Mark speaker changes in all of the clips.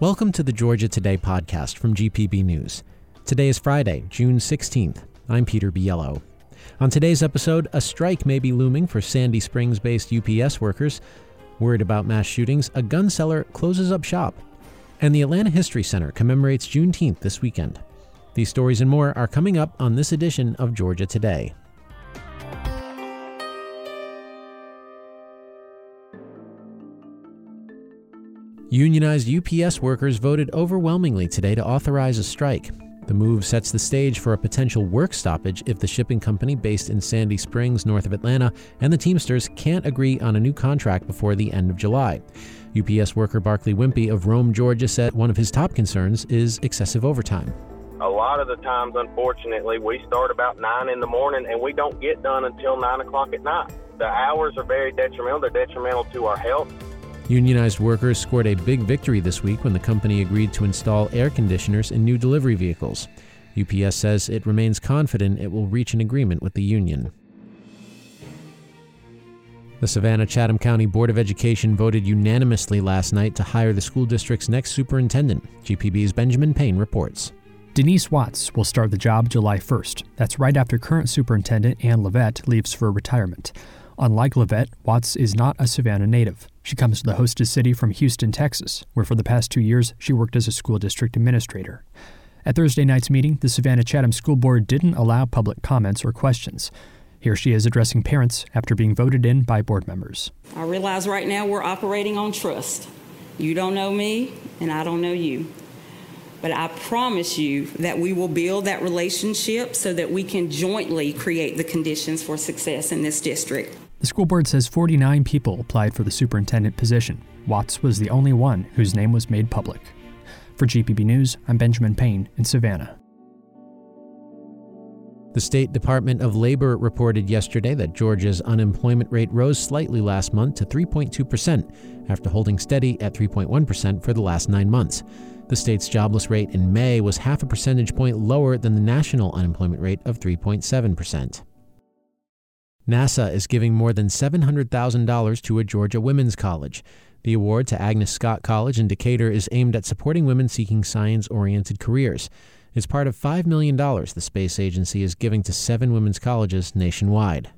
Speaker 1: Welcome to the Georgia Today podcast from GPB News. Today is Friday, June 16th. I'm Peter Biello. On today's episode, a strike may be looming for Sandy Springs based UPS workers. Worried about mass shootings, a gun seller closes up shop. And the Atlanta History Center commemorates Juneteenth this weekend. These stories and more are coming up on this edition of Georgia Today. Unionized UPS workers voted overwhelmingly today to authorize a strike. The move sets the stage for a potential work stoppage if the shipping company based in Sandy Springs, north of Atlanta, and the Teamsters can't agree on a new contract before the end of July. UPS worker Barclay Wimpy of Rome, Georgia said one of his top concerns is excessive overtime.
Speaker 2: A lot of the times, unfortunately, we start about 9 in the morning and we don't get done until 9 o'clock at night. The hours are very detrimental. They're detrimental to our health
Speaker 1: Unionized workers scored a big victory this week when the company agreed to install air conditioners in new delivery vehicles. UPS says it remains confident it will reach an agreement with the union. The Savannah Chatham County Board of Education voted unanimously last night to hire the school district's next superintendent. GPB's Benjamin Payne reports.
Speaker 3: Denise Watts will start the job July 1st. That's right after current superintendent Ann Levett leaves for retirement. Unlike Levett, Watts is not a Savannah native. She comes to the hostess city from Houston, Texas, where for the past two years she worked as a school district administrator. At Thursday night's meeting, the Savannah Chatham School Board didn't allow public comments or questions. Here she is addressing parents after being voted in by board members.
Speaker 4: I realize right now we're operating on trust. You don't know me, and I don't know you. But I promise you that we will build that relationship so that we can jointly create the conditions for success in this district.
Speaker 3: The school board says 49 people applied for the superintendent position. Watts was the only one whose name was made public. For GPB News, I'm Benjamin Payne in Savannah.
Speaker 1: The State Department of Labor reported yesterday that Georgia's unemployment rate rose slightly last month to 3.2% after holding steady at 3.1% for the last nine months. The state's jobless rate in May was half a percentage point lower than the national unemployment rate of 3.7%. NASA is giving more than $700,000 to a Georgia women's college. The award to Agnes Scott College in Decatur is aimed at supporting women seeking science oriented careers. It's part of $5 million the space agency is giving to seven women's colleges nationwide.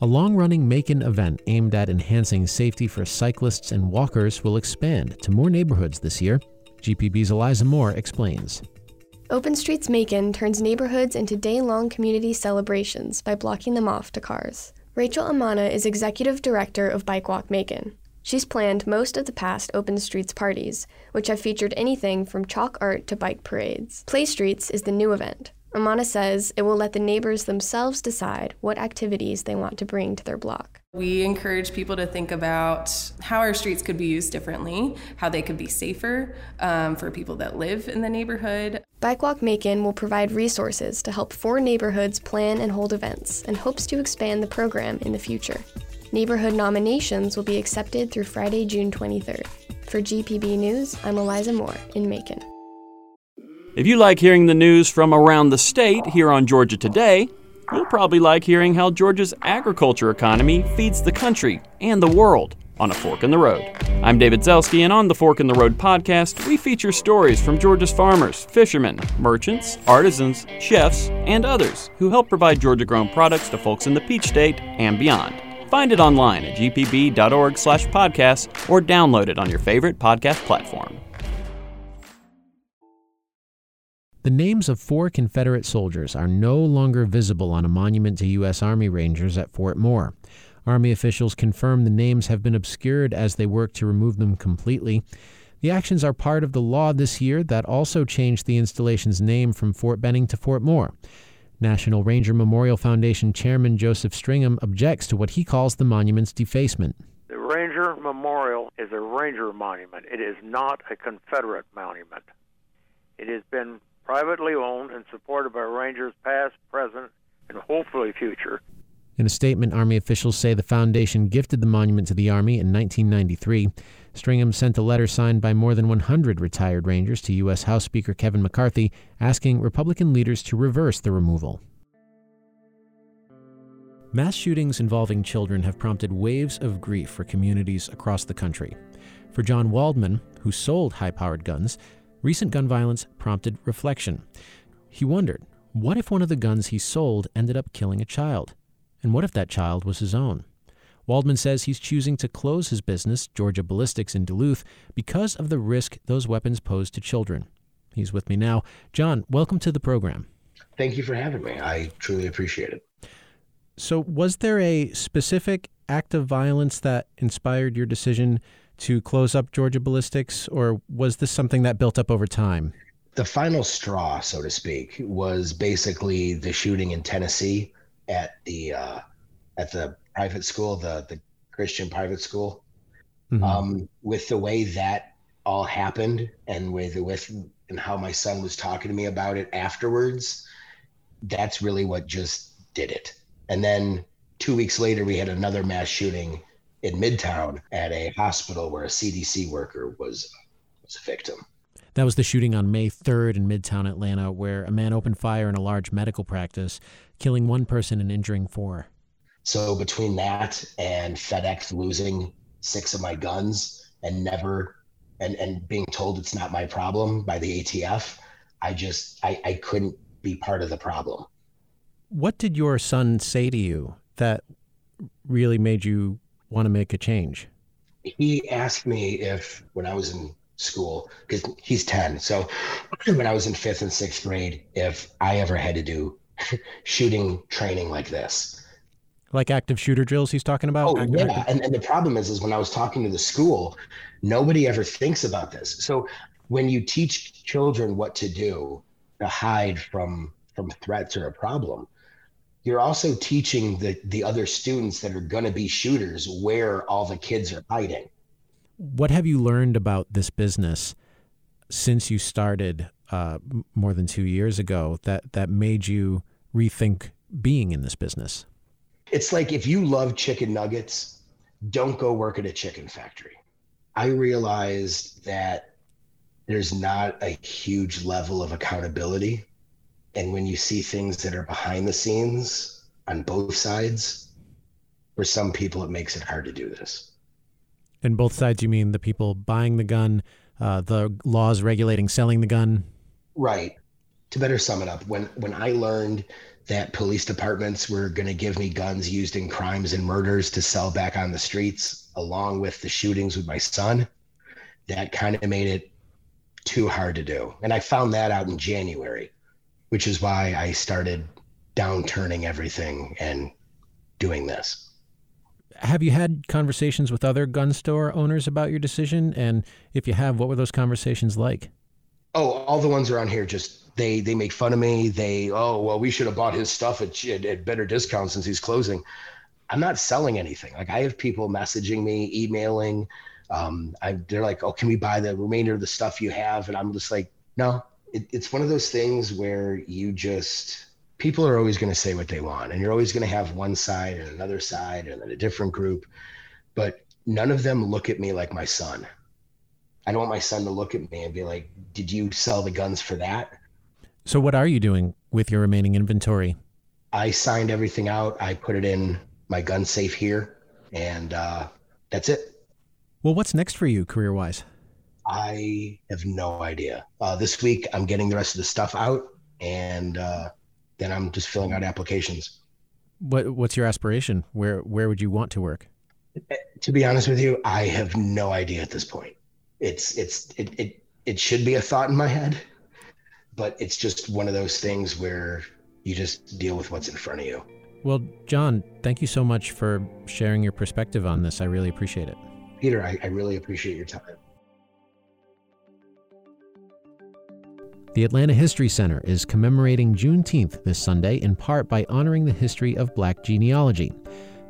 Speaker 1: A long running Macon event aimed at enhancing safety for cyclists and walkers will expand to more neighborhoods this year. GPB's Eliza Moore explains.
Speaker 5: Open Streets Macon turns neighborhoods into day long community celebrations by blocking them off to cars. Rachel Umana is executive director of Bike Walk Macon. She's planned most of the past Open Streets parties, which have featured anything from chalk art to bike parades. Play Streets is the new event. Umana says it will let the neighbors themselves decide what activities they want to bring to their block.
Speaker 6: We encourage people to think about how our streets could be used differently, how they could be safer um, for people that live in the neighborhood.
Speaker 5: Bike Walk Macon will provide resources to help four neighborhoods plan and hold events and hopes to expand the program in the future. Neighborhood nominations will be accepted through Friday, June 23rd. For GPB News, I'm Eliza Moore in Macon.
Speaker 7: If you like hearing the news from around the state here on Georgia Today, you'll probably like hearing how Georgia's agriculture economy feeds the country and the world on A Fork in the Road. I'm David Zelski, and on the Fork in the Road podcast, we feature stories from Georgia's farmers, fishermen, merchants, artisans, chefs, and others who help provide Georgia grown products to folks in the Peach State and beyond. Find it online at gpb.org slash podcast or download it on your favorite podcast platform.
Speaker 1: The names of four Confederate soldiers are no longer visible on a monument to U.S. Army Rangers at Fort Moore. Army officials confirm the names have been obscured as they work to remove them completely. The actions are part of the law this year that also changed the installation's name from Fort Benning to Fort Moore. National Ranger Memorial Foundation Chairman Joseph Stringham objects to what he calls the monument's defacement.
Speaker 8: The Ranger Memorial is a Ranger monument. It is not a Confederate monument. It has been privately owned and supported by Rangers past, present, and hopefully future.
Speaker 1: In a statement, Army officials say the foundation gifted the monument to the Army in 1993. Stringham sent a letter signed by more than 100 retired Rangers to U.S. House Speaker Kevin McCarthy asking Republican leaders to reverse the removal. Mass shootings involving children have prompted waves of grief for communities across the country. For John Waldman, who sold high powered guns, recent gun violence prompted reflection. He wondered what if one of the guns he sold ended up killing a child? And what if that child was his own? Waldman says he's choosing to close his business, Georgia Ballistics in Duluth, because of the risk those weapons pose to children. He's with me now. John, welcome to the program.
Speaker 9: Thank you for having me. I truly appreciate it.
Speaker 1: So, was there a specific act of violence that inspired your decision to close up Georgia Ballistics, or was this something that built up over time?
Speaker 9: The final straw, so to speak, was basically the shooting in Tennessee at the uh, at the private school, the the Christian private school. Mm-hmm. Um, with the way that all happened, and with with and how my son was talking to me about it afterwards, that's really what just did it. And then two weeks later, we had another mass shooting in Midtown at a hospital where a CDC worker was was a victim.
Speaker 1: That was the shooting on May 3rd in Midtown Atlanta, where a man opened fire in a large medical practice, killing one person and injuring four.
Speaker 9: So between that and FedEx losing six of my guns and never and and being told it's not my problem by the ATF, I just I, I couldn't be part of the problem.
Speaker 1: What did your son say to you that really made you want to make a change?
Speaker 9: He asked me if when I was in school, because he's 10. So when I was in fifth and sixth grade, if I ever had to do shooting training like this.
Speaker 1: Like active shooter drills he's talking about?
Speaker 9: Oh, yeah. And, and the problem is, is when I was talking to the school, nobody ever thinks about this. So when you teach children what to do to hide from from threats or a problem, you're also teaching the the other students that are going to be shooters where all the kids are hiding.
Speaker 1: What have you learned about this business since you started uh, more than two years ago that that made you rethink being in this business?
Speaker 9: It's like if you love chicken nuggets, don't go work at a chicken factory. I realized that there's not a huge level of accountability and when you see things that are behind the scenes on both sides, for some people, it makes it hard to do this.
Speaker 1: And both sides, you mean the people buying the gun, uh, the laws regulating selling the gun?
Speaker 9: Right. To better sum it up, when when I learned that police departments were going to give me guns used in crimes and murders to sell back on the streets, along with the shootings with my son, that kind of made it too hard to do. And I found that out in January which is why I started downturning everything and doing this.
Speaker 1: Have you had conversations with other gun store owners about your decision? And if you have, what were those conversations like?
Speaker 9: Oh, all the ones around here just they they make fun of me. They oh well, we should have bought his stuff at, at, at better discounts since he's closing. I'm not selling anything. Like I have people messaging me, emailing. Um, I, they're like, "Oh, can we buy the remainder of the stuff you have?" And I'm just like, "No, it, it's one of those things where you just people are always going to say what they want and you're always going to have one side and another side and then a different group but none of them look at me like my son. I don't want my son to look at me and be like did you sell the guns for that?
Speaker 1: So what are you doing with your remaining inventory?
Speaker 9: I signed everything out. I put it in my gun safe here and uh, that's it.
Speaker 1: Well what's next for you career wise
Speaker 9: I have no idea. Uh, this week, I'm getting the rest of the stuff out, and uh, then I'm just filling out applications.
Speaker 1: What What's your aspiration? Where Where would you want to work?
Speaker 9: To be honest with you, I have no idea at this point. It's it's it it, it should be a thought in my head, but it's just one of those things where you just deal with what's in front of you.
Speaker 1: Well, John, thank you so much for sharing your perspective on this. I really appreciate it.
Speaker 9: Peter, I, I really appreciate your time.
Speaker 1: The Atlanta History Center is commemorating Juneteenth this Sunday in part by honoring the history of black genealogy.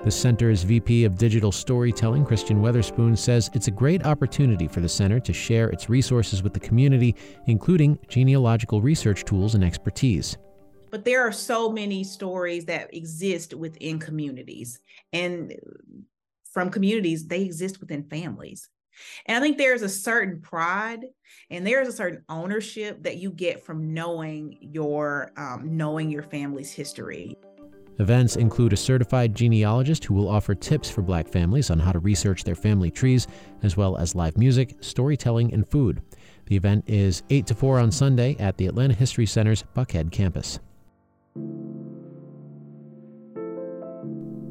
Speaker 1: The center's VP of Digital Storytelling, Christian Weatherspoon, says it's a great opportunity for the center to share its resources with the community, including genealogical research tools and expertise.
Speaker 10: But there are so many stories that exist within communities. And from communities, they exist within families. And I think there's a certain pride and there's a certain ownership that you get from knowing your um, knowing your family's history.
Speaker 1: Events include a certified genealogist who will offer tips for black families on how to research their family trees, as well as live music, storytelling, and food. The event is 8 to 4 on Sunday at the Atlanta History Center's Buckhead campus.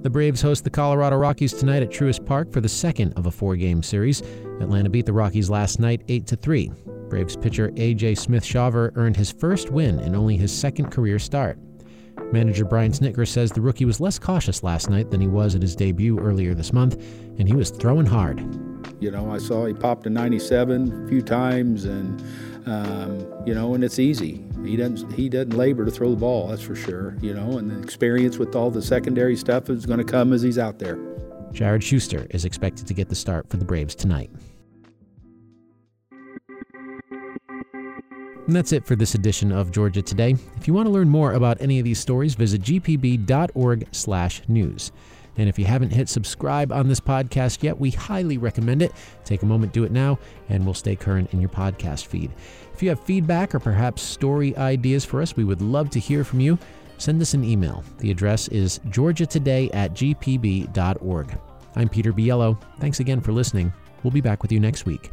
Speaker 1: The Braves host the Colorado Rockies tonight at Truist Park for the second of a four-game series. Atlanta beat the Rockies last night 8 to 3. Braves pitcher AJ Smith-Shawver earned his first win in only his second career start. Manager Brian Snitker says the rookie was less cautious last night than he was at his debut earlier this month, and he was throwing hard.
Speaker 11: You know, I saw he popped a 97 a few times, and um, you know, and it's easy. He doesn't he doesn't labor to throw the ball, that's for sure. You know, and the experience with all the secondary stuff is going to come as he's out there.
Speaker 1: Jared Shuster is expected to get the start for the Braves tonight. And that's it for this edition of Georgia Today. If you want to learn more about any of these stories, visit gpb.org/news. And if you haven't hit subscribe on this podcast yet, we highly recommend it. Take a moment, do it now, and we'll stay current in your podcast feed. If you have feedback or perhaps story ideas for us, we would love to hear from you. Send us an email. The address is georgiatoday at gpb.org. I'm Peter Biello. Thanks again for listening. We'll be back with you next week.